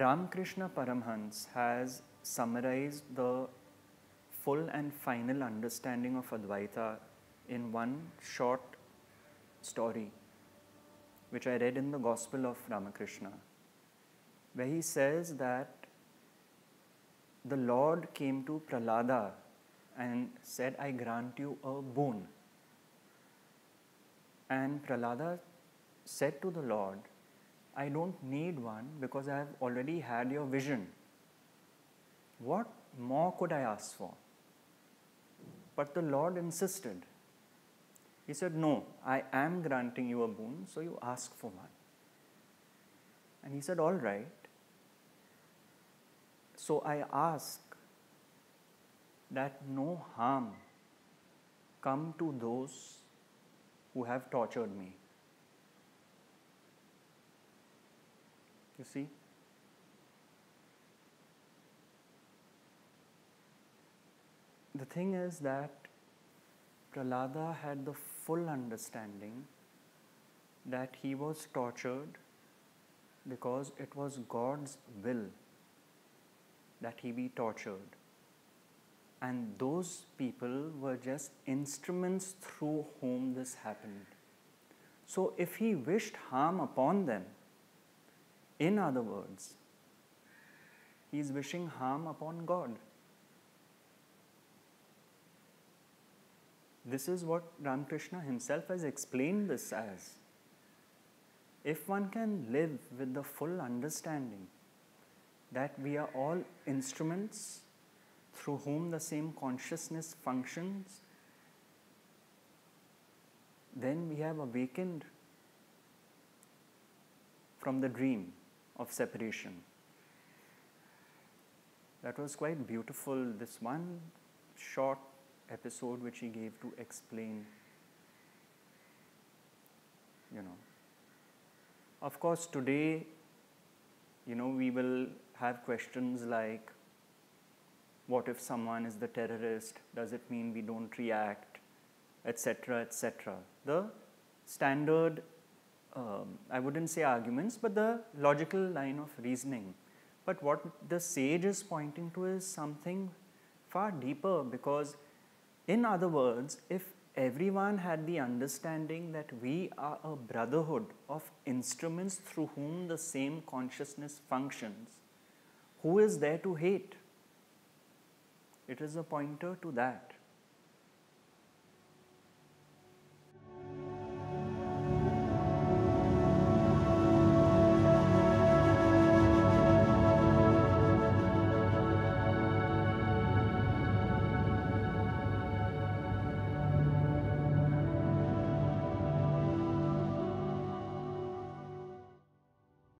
Ramakrishna Paramhans has summarized the full and final understanding of Advaita in one short story, which I read in the Gospel of Ramakrishna, where he says that the Lord came to Prahlada and said, I grant you a boon. And Prahlada said to the Lord, I don't need one because I have already had your vision. What more could I ask for? But the Lord insisted. He said, No, I am granting you a boon, so you ask for one. And he said, All right. So I ask that no harm come to those who have tortured me. You see? The thing is that Prahlada had the full understanding that he was tortured because it was God's will that he be tortured. And those people were just instruments through whom this happened. So if he wished harm upon them, in other words, he is wishing harm upon God. This is what Ramakrishna himself has explained this as. If one can live with the full understanding that we are all instruments through whom the same consciousness functions, then we have awakened from the dream of separation. That was quite beautiful, this one short episode which he gave to explain, you know. Of course, today, you know, we will have questions like what if someone is the terrorist? Does it mean we don't react? Etc. etc. The standard, um, I wouldn't say arguments, but the logical line of reasoning. But what the sage is pointing to is something far deeper because, in other words, if everyone had the understanding that we are a brotherhood of instruments through whom the same consciousness functions, who is there to hate? It is a pointer to that.